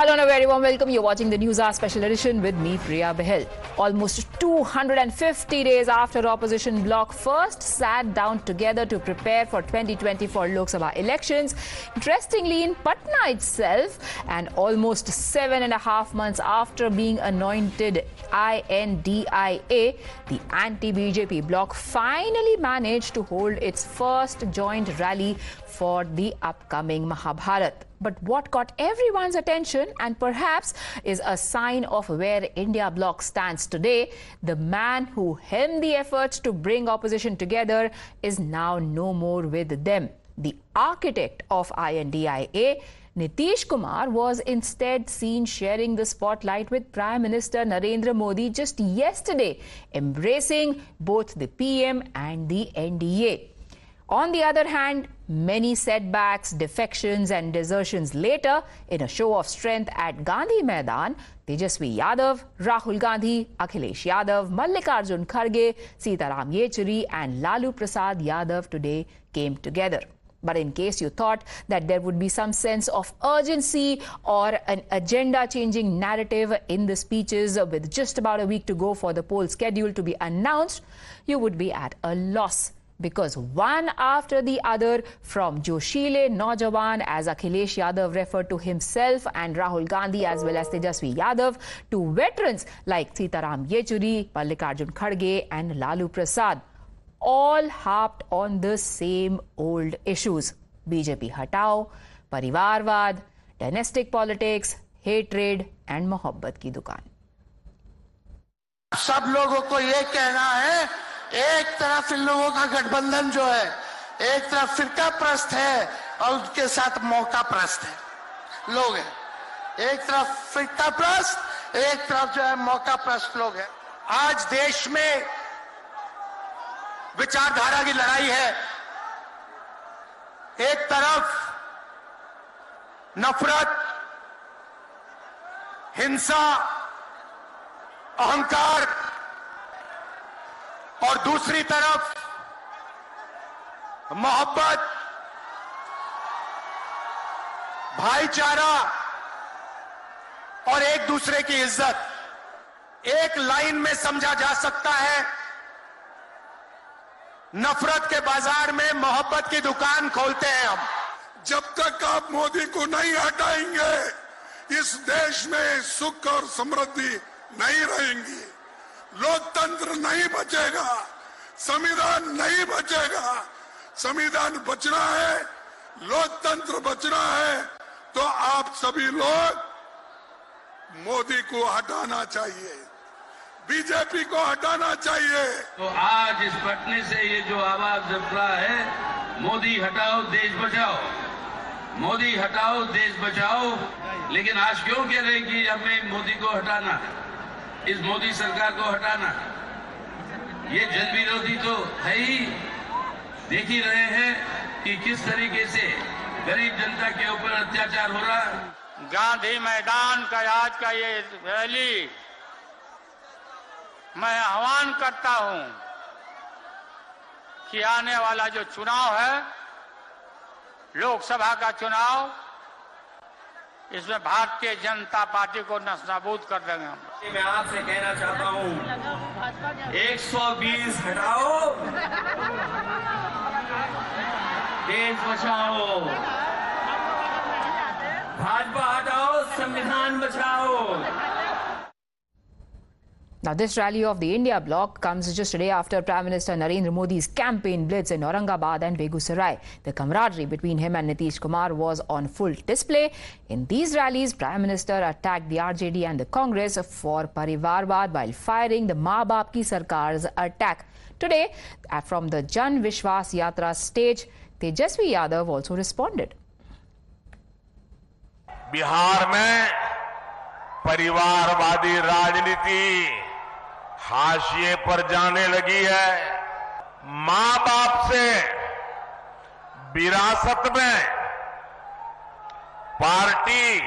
Hello and a very warm welcome. You're watching the News Hour Special Edition with me, Priya Bahal. Almost 250 days after opposition bloc first sat down together to prepare for 2024 Lok Sabha elections, interestingly in Patna itself, and almost seven and a half months after being anointed INDIA, the anti-BJP bloc finally managed to hold its first joint rally for the upcoming Mahabharat. But what caught everyone's attention and perhaps is a sign of where India bloc stands today, the man who helmed the efforts to bring opposition together is now no more with them. The architect of INDIA, Nitish Kumar was instead seen sharing the spotlight with Prime Minister Narendra Modi just yesterday, embracing both the PM and the NDA. On the other hand, many setbacks, defections, and desertions later, in a show of strength at Gandhi Maidan, Tejasvi Yadav, Rahul Gandhi, Akhilesh Yadav, Mallikarjun Kharge, Sitaram Yechury, and Lalu Prasad Yadav today came together. But in case you thought that there would be some sense of urgency or an agenda changing narrative in the speeches with just about a week to go for the poll schedule to be announced, you would be at a loss because one after the other from Joshile Naujawan as Akhilesh Yadav referred to himself and Rahul Gandhi as well as Tejasvi Yadav to veterans like Sitaram Yechury, Mallikarjun Kharge and Lalu Prasad all harped on the same old issues BJP Hatao, Parivarvad, dynastic politics, hatred and mohabbat ki dukaan. सब लोगों को ये कहना है, एक तरफ़ इन लोगों का गठबंधन जो है, एक तरफ़ फिरका प्रस्त है और उसके साथ मौका प्रस्त है। लोग हैं। एक तरफ़ फिरका प्रस्त, एक तरफ़ जो है मौका प्रस्त लोग हैं। आज देश में विचारधारा की लड़ाई है। एक तरफ़ नफरत, हिंसा अहंकार। और दूसरी तरफ़ मोहब्बत। भाईचारा और एक दूसरे की इज़्ज़त। एक लाइन में समझा जा सकता है, नफरत के बाज़ार में मोहब्बत की दुकान खोलते हैं हम। जब तक आप मोदी को नहीं हटाएँगे, इस देश में सुख और समृद्धि नहीं रहेंगी। लोकतंत्र नहीं बचेगा। संविधान नहीं बचेगा। संविधान बचना है, लोकतंत्र बचना है तो आप सभी लोग मोदी को हटाना चाहिए, बीजेपी को हटाना चाहिए। तो आज इस पटने से ये जो आवाज़ जब रहा है, मोदी हटाओ, देश बचाओ। मोदी हटाओ, देश बचाओ। लेकिन आज क्यों कह रहे हैं कि हमें मोदी को हटाना इस मोदी सरकार को हटाना। ये जन विरोधी तो है ही। देख ही रहे हैं कि किस तरीके से गरीब जनता के ऊपर अत्याचार हो रहा है। गांधी मैदान का आज का ये रैली मैं आह्वान करता हूँ कि आने वाला जो चुनाव है, लोकसभा का चुनाव इसमें भारतीय जनता पार्टी को नस्ताबूद कर देंगे हम। मैं आपसे कहना चाहता हूँ 120 हटाओ। देश बचाओ। भाजपा हटाओ, संविधान बचाओ। Now, this rally of the India bloc comes just a day after Prime Minister Narendra Modi's campaign blitz in Aurangabad and Begusarai. The camaraderie between him and Nitish Kumar was on full display. In these rallies, Prime Minister attacked the RJD and the Congress for Parivarvad while firing the Maa Baap Ki Sarkar's attack. Today, uh, from the Jan Vishwas Yatra stage, Tejasvi Yadav also responded. Bihar में परिवारवादी राजनीति हाशिए पर जाने लगी है। माँ बाप से विरासत में पार्टी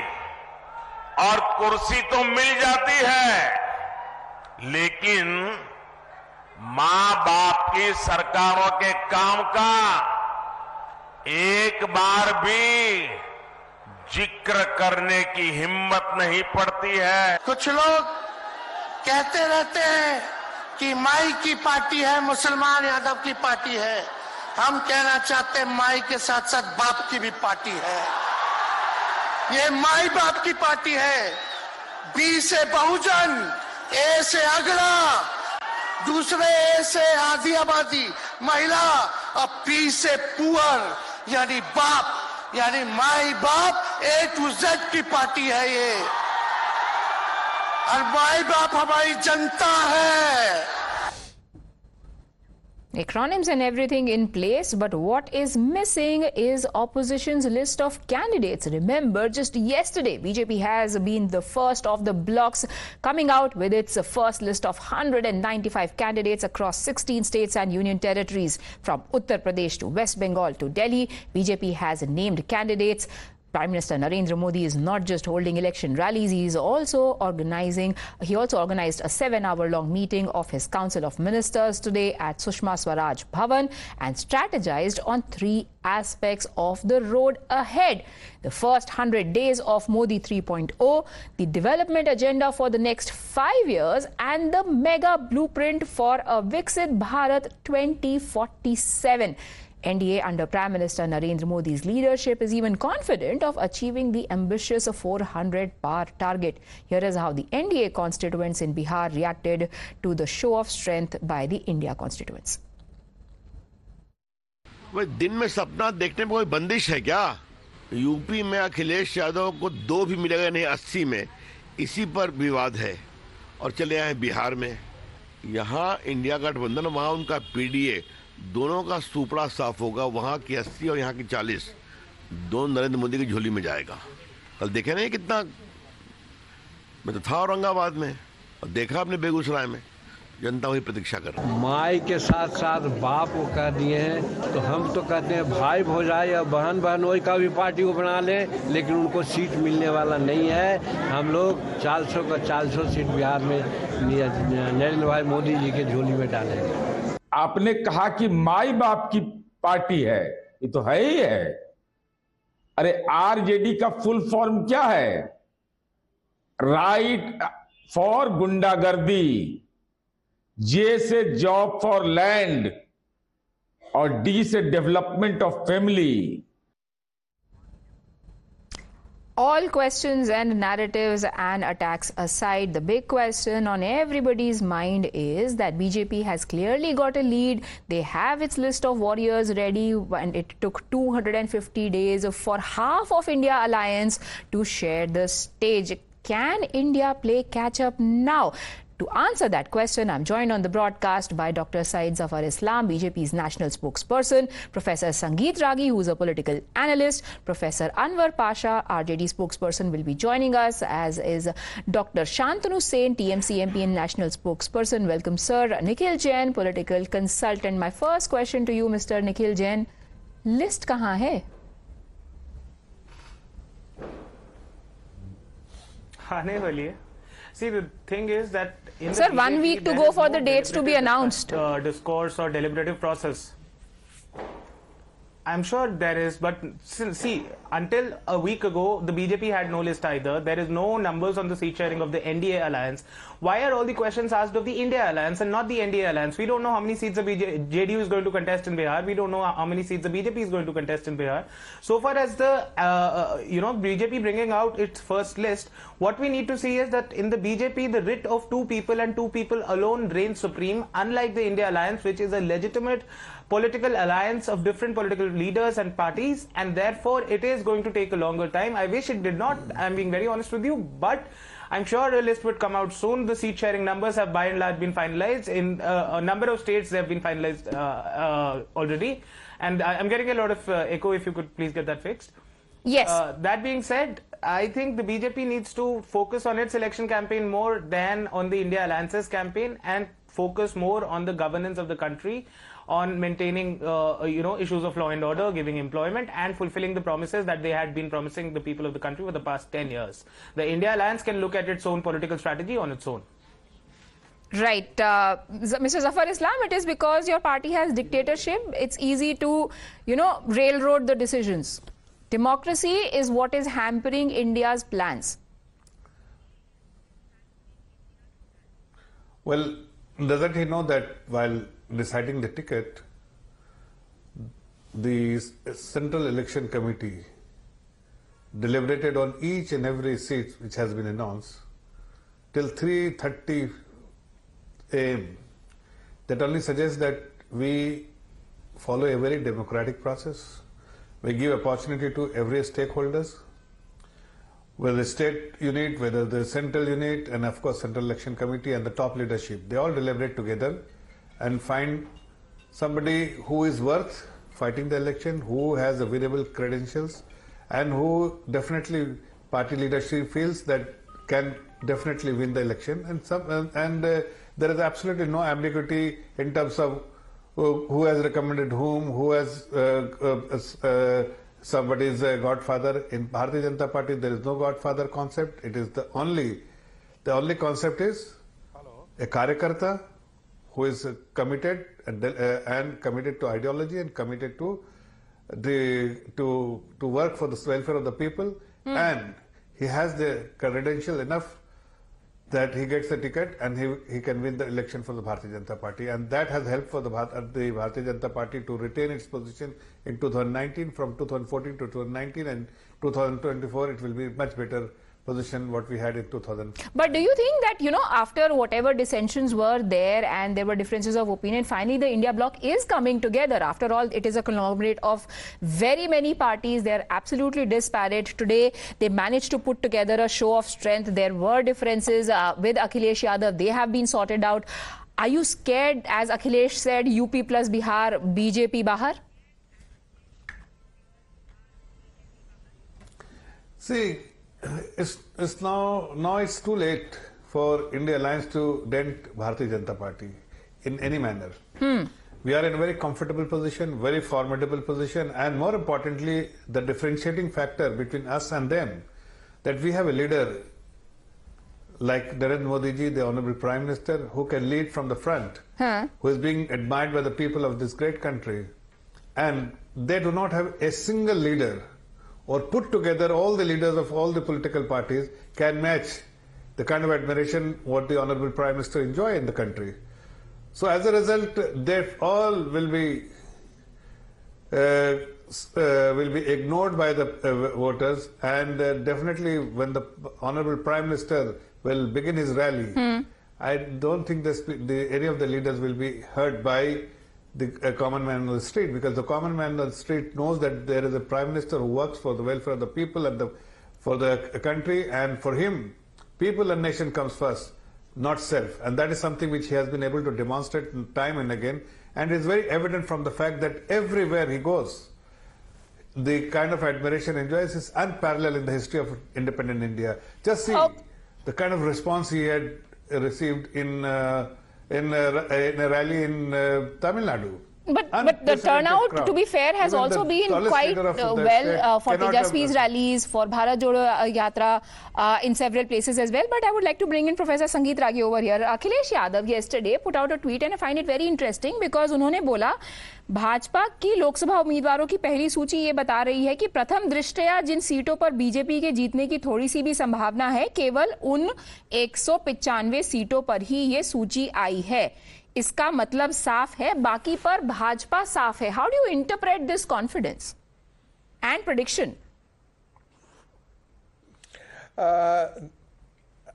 और कुर्सी तो मिल जाती है, लेकिन माँ बाप की सरकारों के काम का एक बार भी ज़िक्र करने की हिम्मत नहीं पड़ती है। कुछ लोग कहते रहते हैं कि माई की पार्टी है, मुसलमान यादव की पार्टी है। हम कहना चाहते हैं माई के साथ साथ बाप की भी पार्टी है। ये माई बाप की पार्टी है। बी से बहुजन, ए से अगला, दूसरे ए से आधी आबादी महिला, और पी से पुअर, यानी बाप, यानी माई बाप ए टू जेड की पार्टी है ये। और माई बाप हमारी जनता है Acronyms and everything in place, but what is missing is opposition's list of candidates. Remember, just yesterday, BJP has been the first of the blocks coming out with its first list of 195 candidates across 16 states and union territories. From Uttar Pradesh to West Bengal to Delhi, BJP has named candidates. Prime Minister Narendra Modi is not just holding election rallies, he is also organizing, he also organized a seven hour long meeting of his Council of Ministers today at Sushma Swaraj Bhavan and strategized on three aspects of the road ahead. The first 100 days of Modi 3.0, the development agenda for the next five years, and the mega blueprint for a Viksit Bharat 2047. NDA under Prime Minister Narendra Modi's leadership is even confident of achieving the ambitious 400 par target. Here is how the NDA constituents in Bihar reacted to the show of strength by the India constituents. भाई दिन में सपना देखने में कोई बंदिश है क्या यूपी में अखिलेश यादव को दो भी मिलेगा नहीं अस्सी में इसी पर विवाद है और चले आए बिहार में यहाँ इंडिया गठबंधन वहाँ उनका पीडीए दोनों का सुपड़ा साफ़ होगा, वहाँ की अस्सी और यहाँ की चालीस। दोनों नरेंद्र मोदी की झोली में जाएगा। कल देखे नहीं कितना मैं तो था औरंगाबाद में, और देखा आपने बेगूसराय में। जनता वही प्रतीक्षा कर माई के साथ साथ बाप को कह दिए हैं तो हम तो कहते हैं, भाई भौजाई या बहन बहन वही का भी पार्टी को बना लें, लेकिन उनको सीट मिलने वाला नहीं है। हम लोग चार सौ का चार सौ सीट बिहार में नरेंद्र भाई मोदी जी के झोली में डालेंगे। आपने कहा कि माई बाप की पार्टी है, ये तो है ही है। अरे, आरजेडी का फुल फॉर्म क्या है? राइट फॉर गुंडागर्दी, जे से जॉब फॉर लैंड, और डी से development of family. All questions and narratives and attacks aside, the big question on everybody's mind is that BJP has clearly got a lead. They have its list of warriors ready, and it took 250 days for half of India alliance to share the stage. Can India play catch up now? To answer that question, I'm joined on the broadcast by Dr. Syed Zafar Islam, BJP's national spokesperson, Professor Sangeet Ragi, who's a political analyst, Professor Anwar Pasha, RJD spokesperson, will be joining us, as is Dr. Shantanu Sen, TMC MP and national spokesperson. Welcome, sir. Nikhil Jain, political consultant. My first question to you, Mr. Nikhil Jain, list kaha hai? आने wali hai. See, the thing is that in Sir, one week to go for the dates to be announced. Uh, discourse or deliberative process. I'm sure there is, but see, until a week ago, the BJP had no list either. There is no numbers on the seat sharing of the NDA alliance. Why are all the questions asked of the India alliance and not the NDA alliance? We don't know how many seats the BJ- JDU is going to contest in Bihar. We don't know how many seats the BJP is going to contest in Bihar. So far as the, uh, uh, you know, BJP bringing out its first list, what we need to see is that in the BJP, the writ of two people and two people alone reigns supreme, unlike the India alliance, which is a legitimate political alliance of different political leaders and parties, and therefore it is going to take a longer time. I wish it did not. I'm being very honest with you, but I'm sure a list would come out soon. The seat sharing numbers have by and large been finalized. In uh, a number of states, they have been finalized uh, uh, already. And I'm getting a lot of uh, echo. If you could please get that fixed. Yes. Uh, that being said, I think the BJP needs to focus on its election campaign more than on the India Alliances campaign and focus more on the governance of the country, on maintaining, uh, you know, issues of law and order, giving employment, and fulfilling the promises that they had been promising the people of the country for the past 10 years. The India Alliance can look at its own political strategy on its own. Right. Uh, Mr. Zafar Islam, it is because your party has dictatorship. It's easy to, you know, railroad the decisions. democracy is what is hampering India's plans. Well, doesn't he know that while deciding the ticket, the Central Election Committee deliberated on each and every seat which has been announced till 3.30 am. That only suggests that we follow a very democratic process. We give opportunity to every stakeholders, whether the state unit, whether the central unit, and of course Central Election Committee and the top leadership. They all deliberate together and find somebody who is worth fighting the election, who has available credentials, and who definitely party leadership feels that can definitely win the election. And some and, and uh, there is absolutely no ambiguity in terms of who, who has recommended whom, who has uh, uh, uh somebody's godfather. In Bharatiya Janata Party, there is no godfather concept. It is the only, the only concept is a karyakarta who is committed and, uh, and committed to ideology and committed to the to to work for the welfare of the people, mm. and he has the credential enough that he gets the ticket and he, he can win the election for the Bharatiya Janata Party. And that has helped for the, the Bharatiya Janata Party to retain its position in 2019 from 2014 to 2019 and 2024 it will be much better position what we had in 2000. But do you think that, you know, after whatever dissensions were there and there were differences of opinion, finally the India bloc is coming together. After all, it is a conglomerate of very many parties. They're absolutely disparate. Today, they managed to put together a show of strength. There were differences uh, with Akhilesh Yadav. They have been sorted out. Are you scared, as Akhilesh said, UP plus Bihar, BJP Bahar? See, it's, it's now now it's too late for India Alliance to dent Bharatiya Janata Party in any manner. Hmm. We are in a very comfortable position, very formidable position, and more importantly, the differentiating factor between us and them, that we have a leader like Narendra Modi ji, the Honorable Prime Minister, who can lead from the front, huh. who is being admired by the people of this great country. And they do not have a single leader or put together all the leaders of all the political parties can match the kind of admiration what the Honorable Prime Minister enjoy in the country. So as a result, they all will be uh, uh, will be ignored by the uh, voters, and uh, definitely when the Honorable Prime Minister will begin his rally, hmm. I don't think this, the, any of the leaders will be heard by the common man on the street because the common man on the street knows that there is a prime minister who works for the welfare of the people and the, for the country and for him people and nation comes first not self and that is something which he has been able to demonstrate time and again and is very evident from the fact that everywhere he goes the kind of admiration he enjoys is unparalleled in the history of independent India. Just see oh. the kind of response he had received in uh, in in a rally in uh, Tamil Nadu. But, but the turnout, crowd. to be fair, has Even also been quite uh, well uh, for Tejasvi's rallies, for Bharat Jodo uh, Yatra uh, in several places as well. But I would like to bring in Professor Sangeet Ragi over here. Akhilesh Yadav yesterday put out a tweet and I find it very interesting because उन्होंने बोला भाजपा की लोकसभा उम्मीदवारों की पहली सूची ये बता रही है कि प्रथम दृष्टया जिन सीटों पर बीजेपी के जीतने की थोड़ी सी भी संभावना है केवल उन एक सीटों पर ही ये सूची आई है इसका मतलब साफ है बाकी पर भाजपा साफ है how do you interpret this confidence and prediction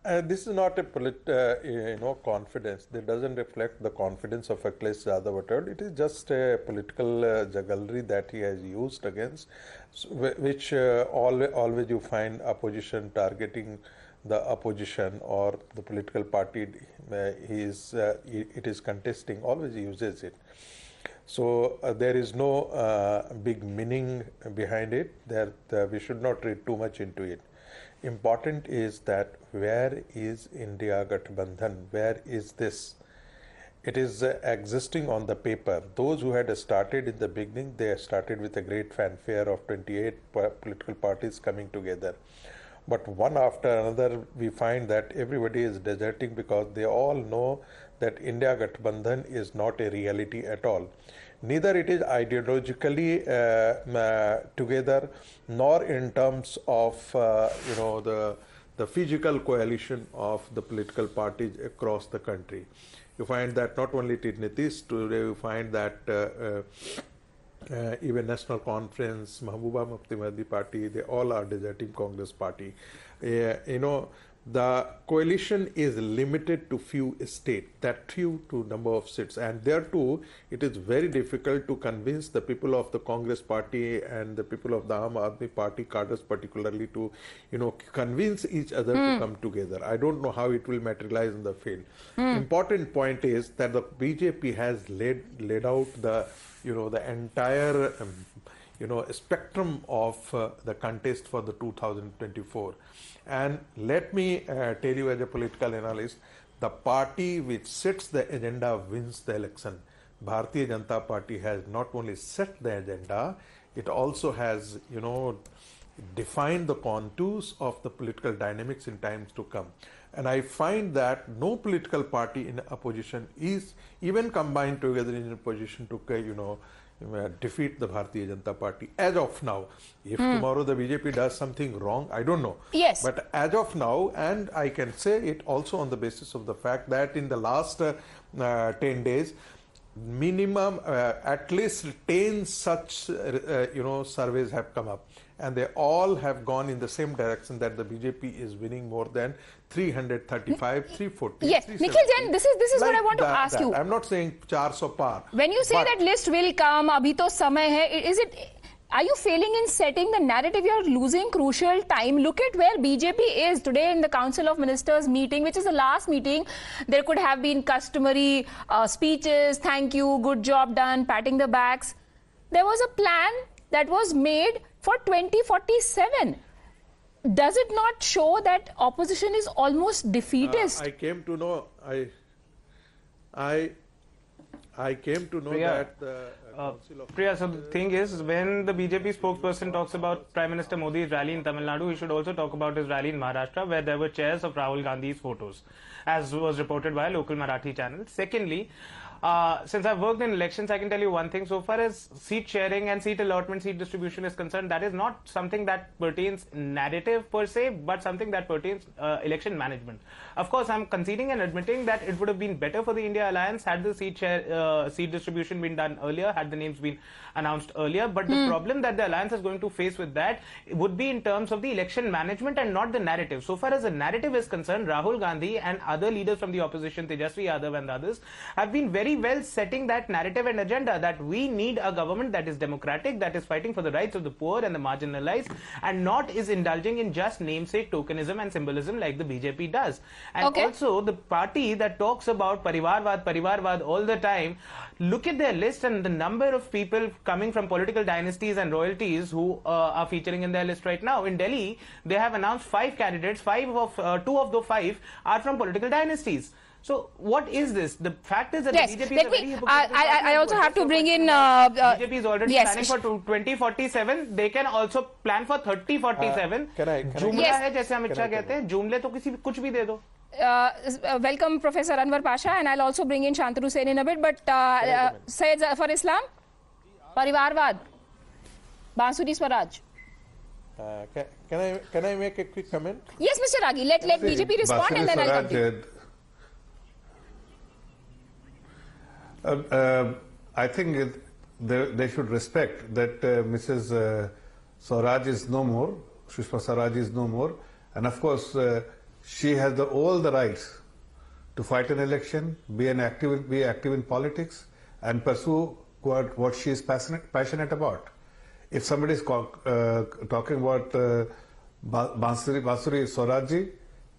Uh, this is not a polit, uh, you know confidence. It doesn't reflect the confidence of Akhilesh Yadav at all. It is just a political uh, jugglery that he has used against, which uh, always, always you find opposition targeting the opposition or the political party uh, is uh, it is contesting always uses it. So uh, there is no uh, big meaning behind it there we should not read too much into it. Important is that where is india gathbandhan where is this? It is uh, existing on the paper. Those who had started in the beginning they started with a great fanfare of 28 political parties coming together but one after another, we find that everybody is deserting because they all know that India Gathbandhan is not a reality at all. neither it is ideologically uh, uh, together, nor in terms of uh, you know the the physical coalition of the political parties across the country. You find that not only it is Nitish, today you find that uh, even National Conference, Mehbooba Mufti Mahdi party, they all are deserting Congress party. Uh, you know, the coalition is limited to few states, that few to number of seats, and there too, it is very difficult to convince the people of the Congress party and the people of the Aam Aadmi party, cadres particularly, to you know convince each other to Hmm. come together. I don't know how it will materialize in the field. Hmm. Important point is that the BJP has laid laid out the you know the entire um, you know spectrum of uh, the contest for the 2024 and let me uh, tell you as a political analyst the party which sets the agenda wins the election. Bharatiya janata party has not only set the agenda it also has you know defined the contours of the political dynamics in times to come. And I find that no political party in opposition is even combined together in a position to, uh, you know, uh, defeat the Bharatiya Janata Party as of now. If Hmm. tomorrow the BJP does something wrong, I don't know. Yes. But as of now, and I can say it also on the basis of the fact that in the last uh, uh, 10 days, minimum uh, at least 10 such uh, you know surveys have come up and they all have gone in the same direction that the bjp is winning more than 335 340 Yes, 370. Nikhil Jain, this is this is what I Like want to ask that. you. i'm not saying 400 par When you say that list will come, abhi to samay hai, is it? Are you failing in setting the narrative? You're losing crucial time. Look at where BJP is today in the Council of Ministers meeting, which is the last meeting. There could have been customary uh, speeches, thank you, good job done, patting the backs. There was a plan that was made for 2047. Does it not show that opposition is almost defeatist? Uh, I came to know I I I came to know Priya, that the uh, Council Priya, so the thing is, when the BJP spokesperson talks about Prime Minister Modi's rally in Tamil Nadu, he should also talk about his rally in Maharashtra, where there were chairs of Rahul Gandhi's photos, as was reported by a local Marathi channel. Secondly, uh, since I've worked in elections, I can tell you one thing. So far as seat sharing and seat allotment, seat distribution is concerned, that is not something that pertains narrative per se, but something that pertains uh, election management. Of course, I'm conceding and admitting that it would have been better for the India Alliance had the seat share, uh, seat distribution been done earlier, had the names been announced earlier. But the Hmm. problem that the alliance is going to face with that would be in terms of the election management and not the narrative. So far as the narrative is concerned, Rahul Gandhi and other leaders from the opposition, Tejasvi Yadav and others, have been very well setting that narrative and agenda that we need a government that is democratic, that is fighting for the rights of the poor and the marginalized, and not is indulging in just namesake tokenism and symbolism like the BJP does. And Okay. also the party that talks about Parivarvad, Parivarvad all the time, look at their list and the number of people coming from political dynasties and royalties who uh, are featuring in their list right now. In Delhi, they have announced five candidates. Five of uh, two of the five are from political dynasties. So what is this? The fact is that Yes, the BJP let is a me- very I- hypocritical I- party I and also what have is to so bring in, frustrating. uh, uh, BJP is already yes. planning for 2047. They can also plan for 3047. Uh, can I- can I- जुमला Yes. है जैसे Amit Can Shah I कहते हैं जुमले तो किसी कुछ भी दे दो uh, uh, welcome Professor Anwar Pasha, and I'll also bring in Shantanu Sen in a bit. But uh, uh, Syed Zafar Islam, Parivarvad, Bansuri Swaraj. uh, can, can I can I make a quick comment Yes, Mr. Ragi, let, let BJP respond and then I'll come Uh, uh, I think they, they should respect that uh, Mrs. Uh, Swaraj is no more, Sushma Swaraj is no more, and of course uh, she has the, all the rights to fight an election, be an active, be active in politics, and pursue what, what she is passionate, passionate about. If somebody is talking about uh, Ba- Bansuri, Bansuri Swarajji,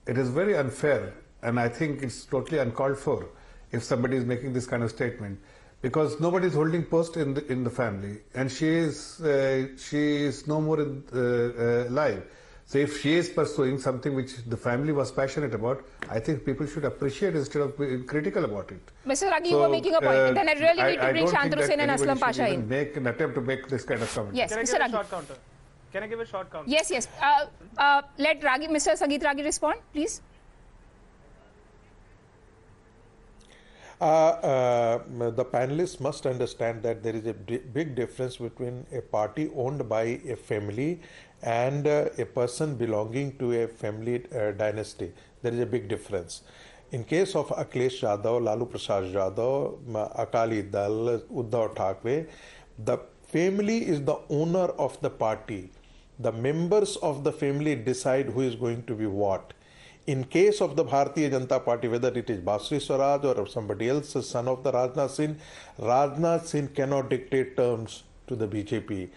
it is very unfair, and I think it's totally uncalled for if somebody is making this kind of statement, because nobody is holding post in the, in the family, and she is uh, she is no more in, uh, uh, alive. So if she is pursuing something which the family was passionate about, I think people should appreciate instead of being critical about it. Mr. Ragi, you were making a point. uh, then I really need to I bring don't think Shantanu that Sen and Aslam Pasha in. Make an attempt to make this kind of comment. Yes, Can I Mr. give a Ragi. short counter? Can I give a short counter? Yes, yes. Uh, uh, let Ragi, Mr. Sangeet Ragi respond, please. Uh, uh, the panelists must understand that there is a big difference between a party owned by a family and uh, a person belonging to a family uh, dynasty. There is a big difference. In case of Akhilesh Yadav, Lalu Prasad Yadav, Akali Dal, Uddhav Thackeray, the family is the owner of the party. The members of the family decide who is going to be what. In case of the Bharatiya Janata Party, whether it is Bansuri Swaraj or somebody else, son of the Rajnath Singh, Rajnath Singh cannot dictate terms to the BJP.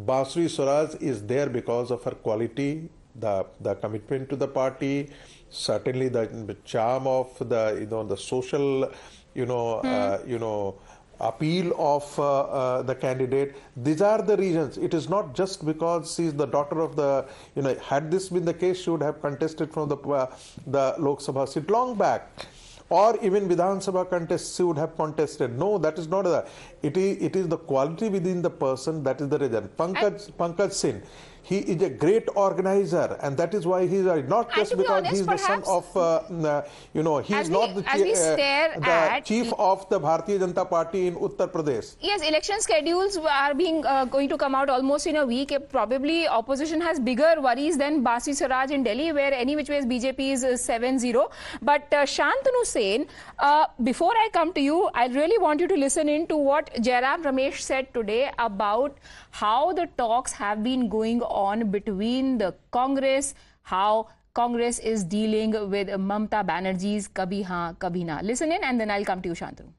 Bansuri Swaraj is there because of her quality, the the commitment to the party, certainly the, charm of the you know the social, you know uh, you know appeal of uh, uh, the candidate. These are the reasons. It is not just because she is the daughter of the, you know, had this been the case, she would have contested from the uh, the Lok Sabha seat long back. Or even Vidhan Sabha contest, she would have contested. No, that is not that. It is, it is the quality within the person that is the reason. Pankaj, Pankaj Singh, he is a great organizer, and that is why he is not just because honest, he is the son of, uh, uh, you know, he is not the, we chi- uh, the chief of the Bharatiya Janata Party in Uttar Pradesh. Yes, election schedules are being uh, going to come out almost in a week. Uh, Probably opposition has bigger worries than Bansuri Swaraj in Delhi, where any which ways BJP is uh, 7-0. But uh, Shantanu Sen, uh, before I come to you, I really want you to listen in to what Jairam Ramesh said today about how the talks have been going on between the Congress, how Congress is dealing with Mamta Banerjee's Kabhi Haan, Kabhi Na. Listen in and then I'll come to you, Shantanu.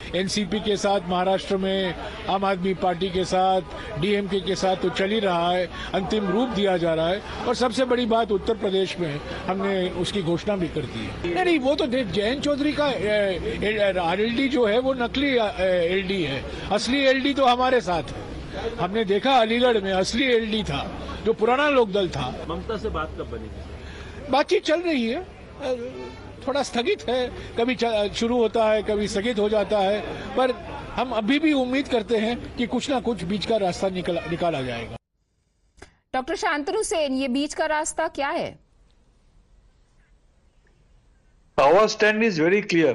NCP के साथ महाराष्ट्र में आम आदमी party के साथ DMK के साथ तो चल ही रहा है अंतिम रूप दिया जा रहा है और सबसे बड़ी बात उत्तर प्रदेश में हमने उसकी घोषणा भी कर दी है नहीं नहीं वो तो जयंत चौधरी का आरएलडी जो है वो नकली एलडी है असली एलडी तो हमारे साथ है हमने देखा अलीगढ़ में असली एलडी था जो पुराना लोकदल था। ममता से बात कब बनेगी बातचीत चल रही है। थोड़ा स्थगित है। कभी शुरू होता है कभी स्थगित हो जाता है। पर हम अभी भी उम्मीद करते हैं कि कुछ ना कुछ बीच का रास्ता निकल निकाला जाएगा। डॉक्टर शांतनु सेन ये बीच का रास्ता क्या है? Our stand is very clear.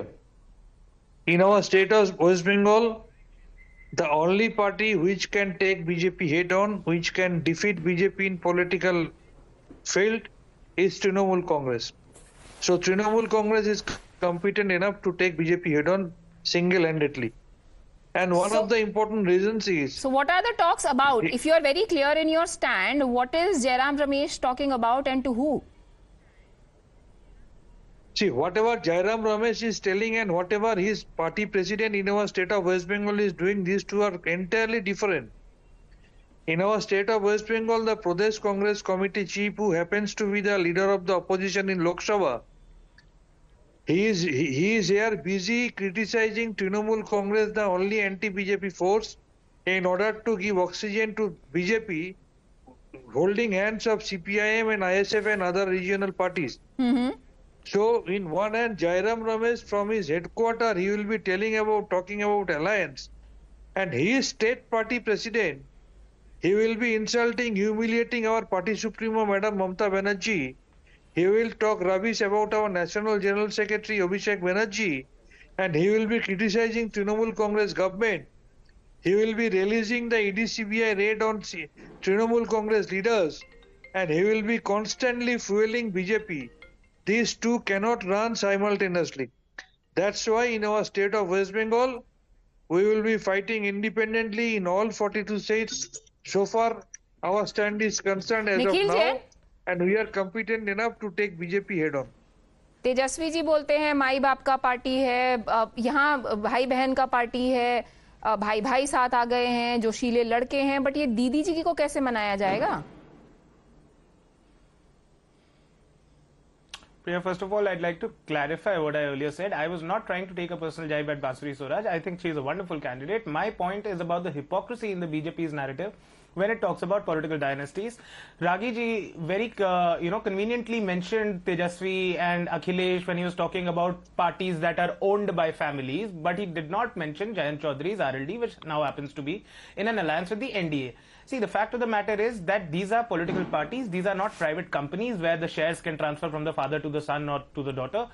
In our state of West Bengal, the only party which can take BJP head on, which can defeat BJP in political field, is Trinamool Congress. So Trinamool Congress is competent enough to take BJP head on single-handedly. And one So- of the important reasons is So what are the talks about? If you are very clear in your stand, what is Jairam Ramesh talking about and to who? See, whatever Jairam Ramesh is telling and whatever his party president in our state of West Bengal is doing, these two are entirely different. In our state of West Bengal, the Pradesh Congress Committee chief, who happens to be the leader of the opposition in Lok Sabha, he is he is here busy criticizing Trinamool Congress, the only anti-BJP force, in order to give oxygen to BJP, holding hands of CPIM and ISF and other regional parties. Mm-hmm. So, in one hand, Jairam Ramesh from his headquarter, he will be telling about, talking about alliance, and he is state party president. He will be insulting, humiliating our party supremo, Madam Mamta Banerjee. He will talk rubbish about our National General Secretary, Abhishek Banerjee, and he will be criticizing Trinamool Congress government. He will be releasing the EDCBI raid on Trinamool Congress leaders, and he will be constantly fueling BJP. These two cannot run simultaneously. That's why in our state of West Bengal, we will be fighting independently in all 42 states. So far, our stand is concerned as Nikhil of now, Jain? and we are competent enough to take BJP head on. Tejashwi ji बोलते हैं माई बाप का party है अ, यहाँ भाई बहन का party है अ, भाई भाई साथ आ गए हैं जोशीले लड़के हैं बट ये दीदी जी को कैसे मनाया जाएगा First of all, I'd like to clarify what I earlier said. I was not trying to take a personal jibe at Bansuri Swaraj. I think she's a wonderful candidate. My point is about the hypocrisy in the BJP's narrative when it talks about political dynasties. Ragi ji very, uh, you know, conveniently mentioned Tejasvi and Akhilesh when he was talking about parties that are owned by families, but he did not mention Jayant Chaudhary's RLD, which now happens to be in an alliance with the NDA. See, the fact of the matter is that these are political parties. These are not private companies where the shares can transfer from the father to the son or to the daughter.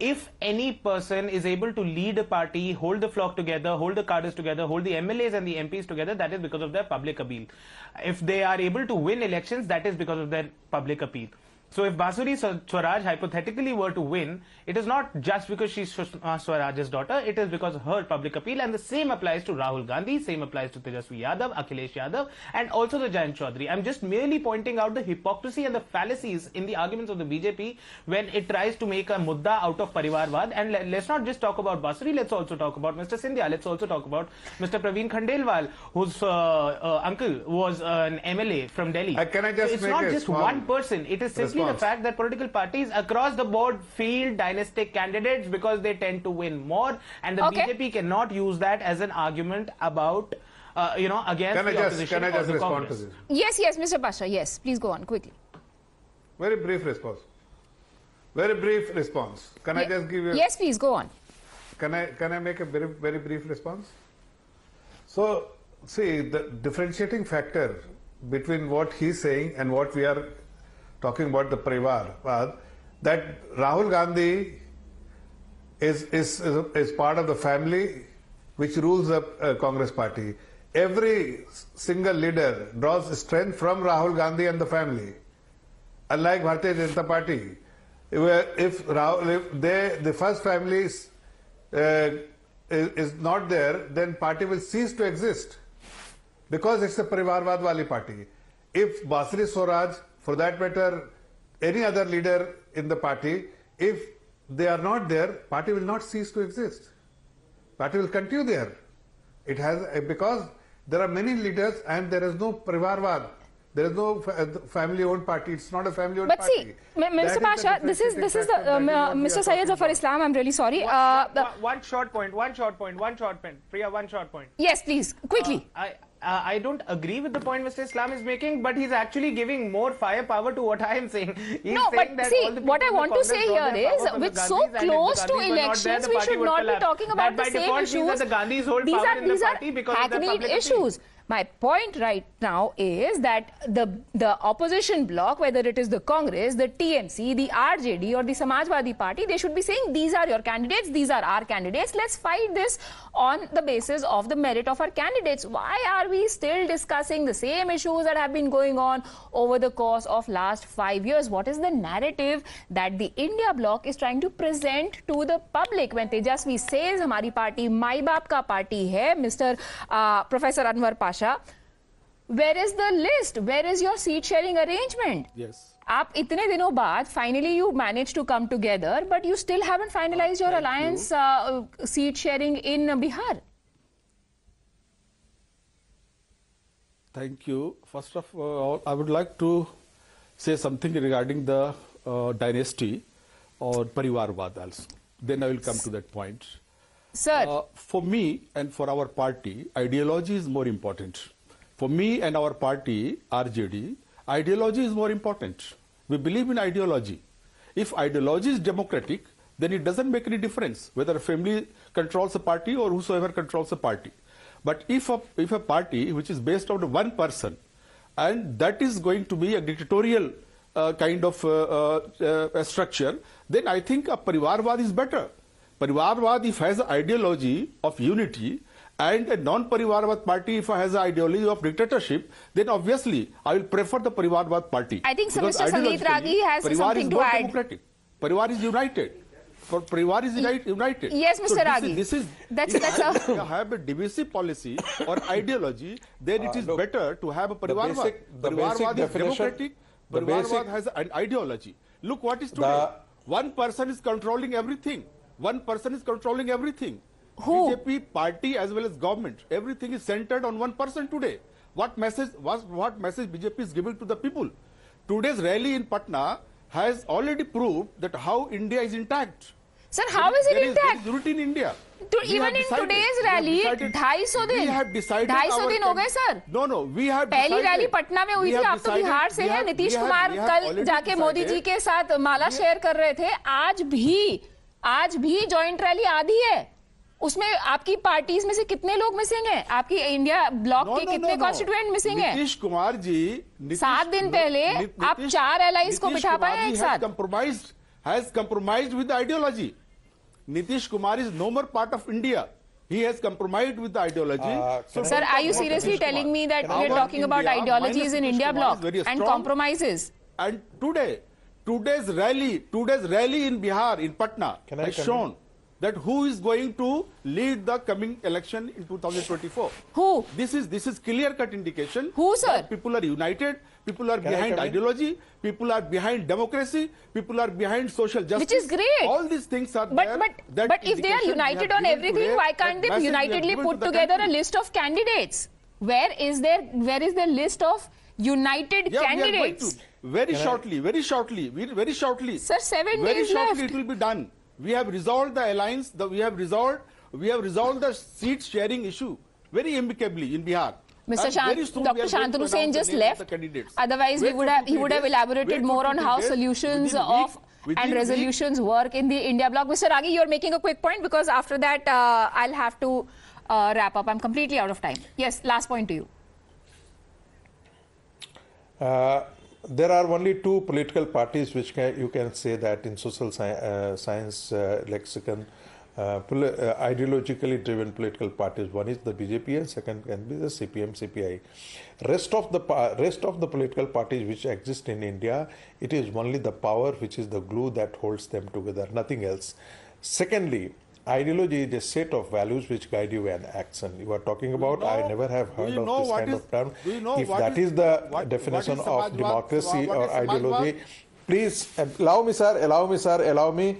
If any person is able to lead a party, hold the flock together, hold the cadres together, hold the MLAs and the MPs together, that is because of their public appeal. If they are able to win elections, that is because of their public appeal. So if Bansuri Swaraj hypothetically were to win, it is not just because she's Sushma Swaraj's daughter, it is because of her public appeal and the same applies to Rahul Gandhi, same applies to Tejaswi Yadav, Akhilesh Yadav and also the Jayant Chaudhary. I'm just merely pointing out the hypocrisy and the fallacies in the arguments of the BJP when it tries to make a mudda out of Parivarvad and let, us not just talk about Bansuri, let's also talk about Mr. Scindia, let's also talk about Mr. Praveen Khandelwal, whose uh, uh, uncle was uh, an MLA from Delhi. Uh, can I just so it's not just one person, it is simply the fact that political parties across the board field dynastic candidates because they tend to win more and the Okay. BJP cannot use that as an argument about uh, you know against Can I the just opposition can I or just the respond Congress. to this? Yes, yes, Mr. Pasha. Yes, please go on quickly. Very brief response. Very brief response. Can I just give you? Yes, please go on. Can I can I make a very very brief response? So see the differentiating factor between what he's saying and what we are talking about the Parivar Vaad, that Rahul Gandhi is is is, part of the family which rules the uh, Congress party. Every single leader draws strength from Rahul Gandhi and the family. Unlike Bharatiya Janata Party, where if Rahul, if they, the first family is, uh, is not there, then party will cease to exist because it's a Parivarvad Wali party. If Bansuri Swaraj, for that matter, any other leader in the party, if they are not there, party will not cease to exist. Party will continue there. It has because there are many leaders and there is no Parivarvad. There is no family-owned party. It's not a family-owned party. But see, M- That Mr. Pasha, this is this is the um, uh, what we are Mr. Syed talking Zafar. Islam. I'm really sorry. One- Uh, one- one- one short point, one short point, one short point. Priya, one short point. yes, please, quickly. I, uh, I don't agree with the point Mr. Islam is making, but he's actually giving more firepower to what I am saying. He's no, saying but that see, what I want to say here is, the with so Gandhis, and if the close to not there, elections, we should not be talking about That the by same issues. the Gandhis hold these power are in the these party are because of their hackneyed appeal. My point right now is that the, the opposition bloc, whether it is the Congress, the TMC, the RJD or the Samajwadi party, they should be saying these are your candidates, these are our candidates. Let's fight this on the basis of the merit of our candidates. Why are we still discussing the same issues that have been going on over the course of last five years? What is the narrative that the India bloc is trying to present to the public when Tejasvi says, Hamari party, my baap ka party hai, Mr. Uh, Professor Anwar Pasha Pasha where is the list where is your seat sharing arrangement Yes. आप इतने दिनों बाद finally you manage to come together but you still haven't finalize your alliance seat sharing in Bihar Thank you. First of all, I would like to say something regarding the uh, dynasty or Parivarvad also. Then I will come to that point. Sir. Uh, for me and for our party, ideology is more important. For me and our party, RJD, ideology is more important. We believe in ideology. If ideology is democratic, then it doesn't make any difference whether a family controls a party or whosoever controls a party. But if a, if a party which is based on one person and that is going to be a dictatorial uh, kind of uh, uh, uh, structure, then I think a Parivarvad is better. Parivarvad, if has an ideology of unity, and a non-Parivarvad party, if has an ideology of dictatorship, then obviously I will prefer the Parivarvad party. I think so Mr. Sangeet ideologically, Ragi has Parivar something is to more add. democratic. Parivar is united. For Parivar is united. Yes, So Mr. this Ragi. Is, this is That's- if that's a- you have a divisive policy or ideology, then it Uh, is look, better to have a the Parivarvad. basic- the Parivarvad basic is definition- democratic. the Parivarvad basic- has an ideology. Look what is today. The- One person is controlling everything. One person is controlling everything. Who? BJP party as well as government, everything is centered on one person today. What message what, what message BJP is giving to the people? Today's rally in Patna has already proved that how India is intact. Sir, how is it There intact? there is unity in India. To, We even have in decided- today's we have rally, decided- 250 दिन We have decided 250 our दिन हो गए can- sir No, no, we have पहली decided- rally Patna में हुई we थी have आप तो decided- बिहार से we हैं have- Nitish we have- Kumar we have कल already जाके मोदी जी decided- के साथ माला शेयर कर रहे थे आज भी आज भी जॉइंट रैली आधी है उसमें आपकी पार्टीज़ में से कितने लोग मिसिंग हैं आपकी इंडिया ब्लॉक No, के no, कितने no, no. कॉन्स्टिट्यूएंट मिसिंग हैं नीतीश कुमार जी सात दिन पहले नी- आप चार allies को बिठा पाए एक साथ। has compromised with the ideology Nitish Kumar is no more part of India. He has compromised with the ideology. Uh, So Sir, are you seriously telling me that Our we're talking about ideologies in India Kumar bloc is very and compromises? And today, today's rally, today's rally in Bihar, in Patna, Can has continue? shown that who is going to lead the coming election in 2024. Who? This is this is clear cut indication. Who, sir? People are united. People are Can behind ideology. People are behind democracy. People are behind social justice. Which is great. All these things are But there. but That but if they are indication we have united on everything, today, why can't they message we have unitedly put to the together a list of candidates? Where is there where is the list of united Yeah, we are going candidates? to very shortly, very shortly, very shortly. Sir, seven very days shortly left. it will be done. We have resolved the alliance. The, we have resolved. We have resolved the seat sharing issue very amicably in Bihar. Mr. And Shant, very soon we Dr. are going Shantanu announce Sen just left. the candidates. Otherwise, we would have he would have elaborated more on how solutions Within week- of within and week- resolutions work in the India bloc. Mr. Ragi, you're making a quick point because after that uh, I'll have to uh, wrap up. I'm completely out of time. Yes, last point to you. There are only two political parties which can, you can say that in social sci- uh, science uh, lexicon, uh, uh, ideologically driven political parties. One is the BJP and second can be the CPM, CPI. Rest of the rest of the political parties which exist in India, it is only the power which is the glue that holds them together, nothing else. Secondly, ideology is a set of values which guide you in action. You are talking about. I never have heard of this kind is- of term. know if that is- is the what- definition what is of democracy or ideology. Please allow me, sir. Allow me, sir. Allow me.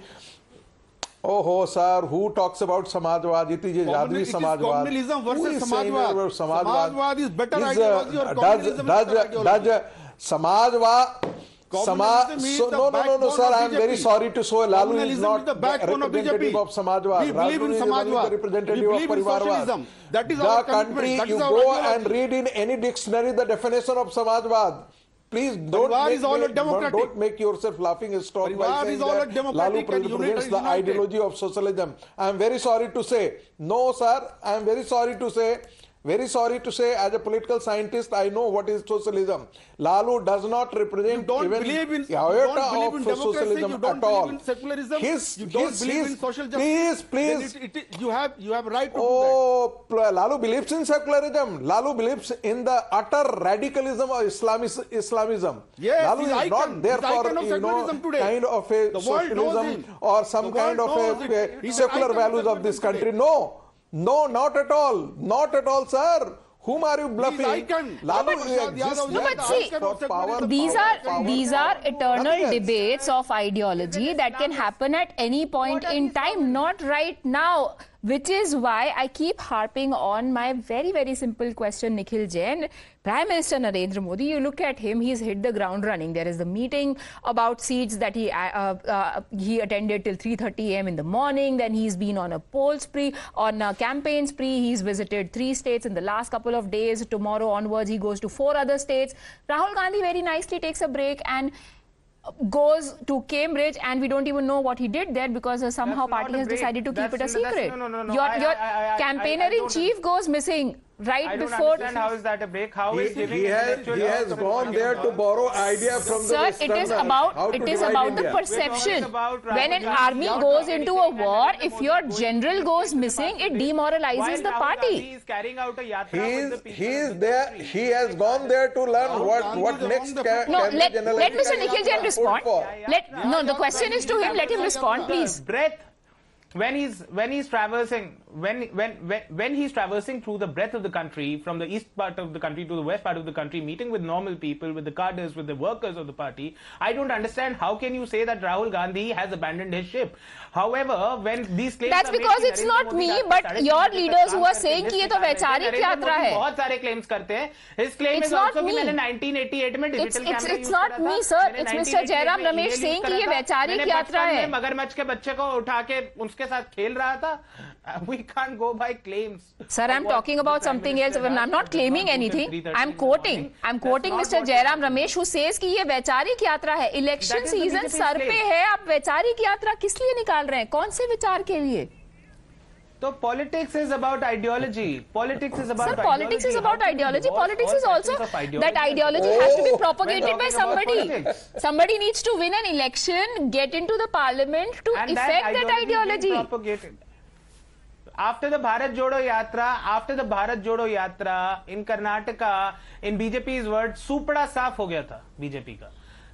Oh, ho, sir. Who talks about Samajwad? It is a Communi- Yadvi it is Samajwad. communalism versus Samajwad. Samajwad? Samajwad is better Is, uh, ideology or does, communism is does, ideology? does Samajwad Sama, Communism is so, no, no, no, no, sir. I am very sorry to say Lalu is not the backbone of representative BJP. of Samajwad. We believe in Lalu is only Samajwad. representative We believe of in Parivarwad. That is the our country. That you is our go and read in any dictionary the definition of Samajwad. Please don't Parivar make, is all a me- democratic. don't make yourself laughing stock by saying is all that Lalu and represents is the ideology of socialism. I am very sorry to say, no, sir. I am very sorry to say. Very sorry to say, as a political scientist, I know what is socialism. Lalu does not represent you don't even believe in- you iota don't believe of in socialism you don't at believe all. in secularism, His, you don't his, believe his, in social justice. Please, please. it- it- you have you have right to Oh, pl- Lalu believes in secularism. Lalu believes in the utter radicalism of Islamis- Islamism. Yes, Lalu is icon. not there for you know today. kind of a The world knows socialism or some kind of a, a secular of values of this country. today. No, no, not at all, not at all, sir. Whom are you bluffing? Lalu Prasad exists Yadav No, but see, power, these power, are power, these are eternal debates of ideology that can happen at any point in time not right now which is why i keep harping on my very very simple question nikhil jain. Prime minister narendra modi you look at him he's hit the ground running. There is the meeting about seats that he uh, uh, he attended till 3:30 am in the morning. Then he's been on a poll spree on a campaign spree. He's visited three states in the last couple of days. Tomorrow onwards he goes to four other states. Rahul gandhi very nicely takes a break and goes to Cambridge and we don't even know what he did there because uh, somehow party has decided to keep it a secret. no, no, no, no. Your, your I- I- I- campaigner I in don't- chief goes missing right I don't before. understand how is that a break? How is He, giving he has, he has gone about- there to borrow idea from the Sir, it is about it is divide about the perception. about When an army goes into a war, if your general goes missing, it demoralizes the party. Gandhi is carrying out a yatra He with is, he is there. He has gone there to learn what, Gandhi what is next among the ca- No, let, let Mr. secretary Nikhil Jain respond. Let no, the question is to him. Let him respond, please. Breath when he's when he's traversing when when when when he's traversing through the breadth of the country from the east part of the country to the west part of the country meeting with normal people with the cadres with the workers of the party i don't understand how can you say that rahul gandhi has abandoned his ship however when these claims That's are made because कि it's Narendra not Modi me, रात को but साढ़े तीन your बजे तक leaders काम who are करके saying list कि ये तो निकाल रहे थे। वैचारिक नरेंद्र यात्रा मोदी है। बहुत सारे क्लेम्स करते हैं his claim It's is not also कि me. मैंने 1988 में It's- digital it's- camera it's use not करा था, me, sir. मैंने It's 1988 Mr. Jairam में Ramesh email saying use कि ये करा था, वैचारिक मैंने यात्रा बचपन है। में मगरमच्छ के बच्चे को उठा के उसके साथ खेल रहा था you can't go by claims. Sir, I'm talking about something else. I'm not claiming anything. I'm quoting. I'm quoting Mr. Jairam Ramesh who says कि ये वैचारिक यात्रा है इलेक्शन सीज़न सर पे है आप वैचारिक यात्रा किस लिए निकाल रहे हैं कौन से विचार के लिए तो politics is about ideology politics is about sir politics is about ideology politics is also that ideology has to be propagated by somebody somebody needs to win an election get into the parliament to effect that, that ideology After the Bharat Jodo Yatra, after the Bharat Jodo Yatra in Karnataka, in BJP's words, supra saaf ho gaya tha BJP ka.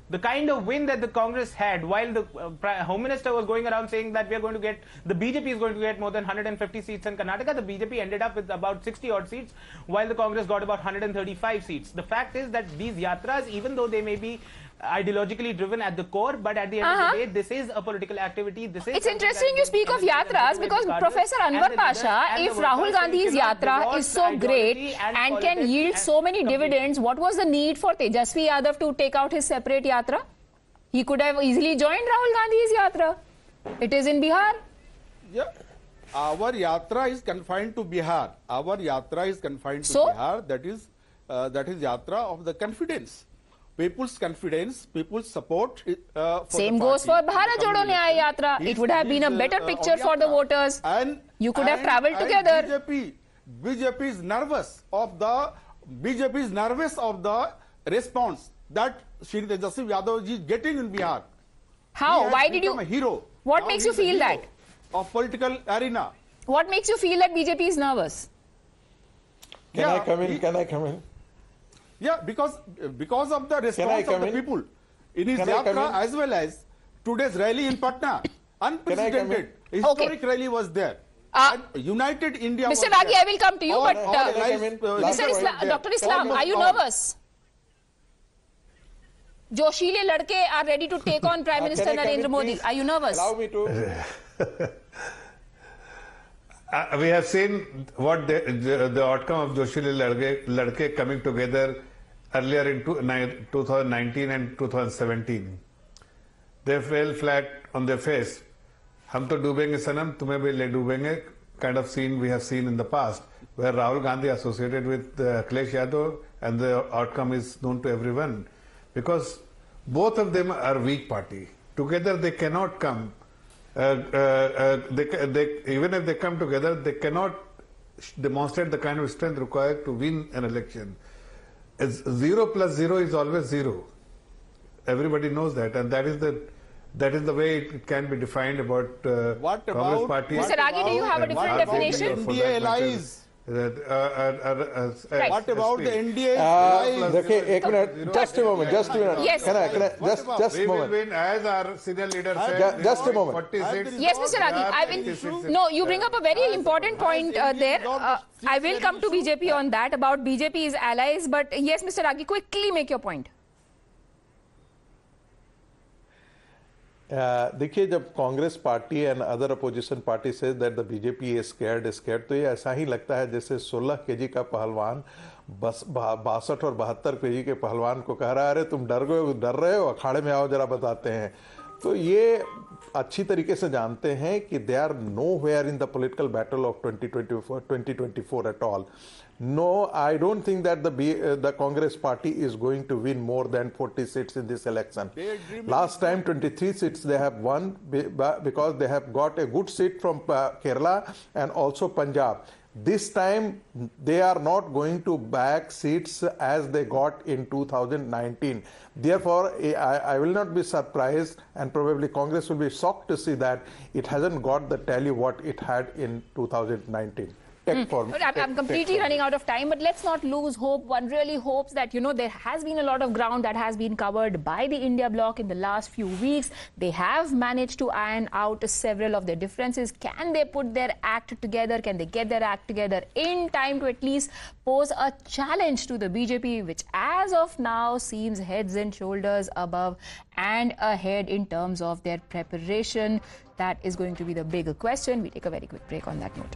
The kind of win that the Congress had while the uh, Home Minister was going around saying that we are going to get, the BJP is going to get more than 150 seats in Karnataka, the BJP ended up with about 60 odd seats while the Congress got about 135 seats. The fact is that these yatras, even though they may be ideologically driven at the core, but at the end Uh-huh. of the day, this is a political activity. This is It's interesting you speak of benefit yatras because Congress Professor Anwar Pasha, if Rahul Gandhi's yatra is so great and, and can yield and so many completely. dividends, what was the need for Tejashwi Yadav to take out his separate yatra? He could have easily joined Rahul Gandhi's yatra. It is in Bihar. Yeah. Our yatra is confined to Bihar. Our yatra is confined to So? Bihar. That is, uh, that is yatra of the confidence. People's confidence, people's support. Uh, for Same goes for party in the Bharat Jodo coming Nyaya election Yatra. It is- would have been a better uh, picture of for the voters. And You could have and- travelled and together. BJP, BJP is nervous of the BJP is nervous of the response that Shri Tejashwi Yadav ji is getting in Bihar. How? He Why did you? become a hero. What Now makes you feel that? Of political arena. What makes you feel that BJP is nervous? Can Yeah, I come in? he- Can I come in? Yeah, because because of the response of the in? people in his yatra as well as today's rally in Patna, unprecedented historic okay. rally was there. Uh, United India. Mr. Wagi, I will come to you, all, but uh, uh, Mr. Isla Dr. Islam, are you all. nervous? Joshile ladke are ready to take on Prime Minister Narendra Modi. Are you nervous? Allow me to. Uh, we have seen what the, the, the outcome of Joshile ladke, ladke coming together earlier in 2019 and 2017. They fell flat on their face. Hum to dubenge sanam, tumhe bhi le dubenge kind of scene we have seen in the past where Rahul Gandhi associated with uh, Akhilesh Yadav and the outcome is known to everyone because both of them are weak party. Together they cannot come. Uh, uh, uh they, they, even if they come together, they cannot demonstrate the kind of strength required to win an election. It's zero plus zero is always zero. Everybody knows that, and that is the that is the way it can be defined about uh, What Congress about- party. Mr. Ragi, do you have a different definition? NDA allies. That, uh, uh, uh, uh, Right. What about the SP. NDA? Uh, allies? देखिए एक minute just a moment just a minute Yes. can I can I just just We a will moment win as our senior leader said. Ju- we just a will moment. 40 seats. Yes, Mr. Ragi, I There are 56 will. seats. No, you bring up a very important point uh, there. Uh, I will come to BJP on that about BJP's allies. But yes, Mr. Ragi, quickly make your point. देखिए, जब Congress party and other opposition party से that the BJP is scared scared तो ये ऐसा ही लगता है जैसे 16 KG का पहलवान, बस बासठ और बहत्तर केजी के पहलवान को कह रहा है, अरे, तुम डर गए डर रहे हो? अखाड़े में आओ, जरा बताते हैं। तो ये अच्छी तरीके से जानते हैं कि they are nowhere in the political battle of twenty twenty twenty four at all no I don't think that the Congress party is going to win more than 40 seats in this election last time 23 seats they have won because they have got a good seat from Kerala and also Punjab This time, they are not going to back seats as they got in 2019. Therefore, I, I will not be surprised, and probably Congress will be shocked to see that it hasn't got the tally what it had in 2019. Tech for- But I'm, tech- I'm completely tech running out of time, but let's not lose hope. One really hopes that, you know, there has been a lot of ground that has been covered by the India bloc in the last few weeks. They have managed to iron out several of their differences. Can they put their act together? Can they get their act together in time to at least pose a challenge to the BJP, which as of now seems heads and shoulders above and ahead in terms of their preparation? That is going to be the bigger question. We take a very quick break on that note.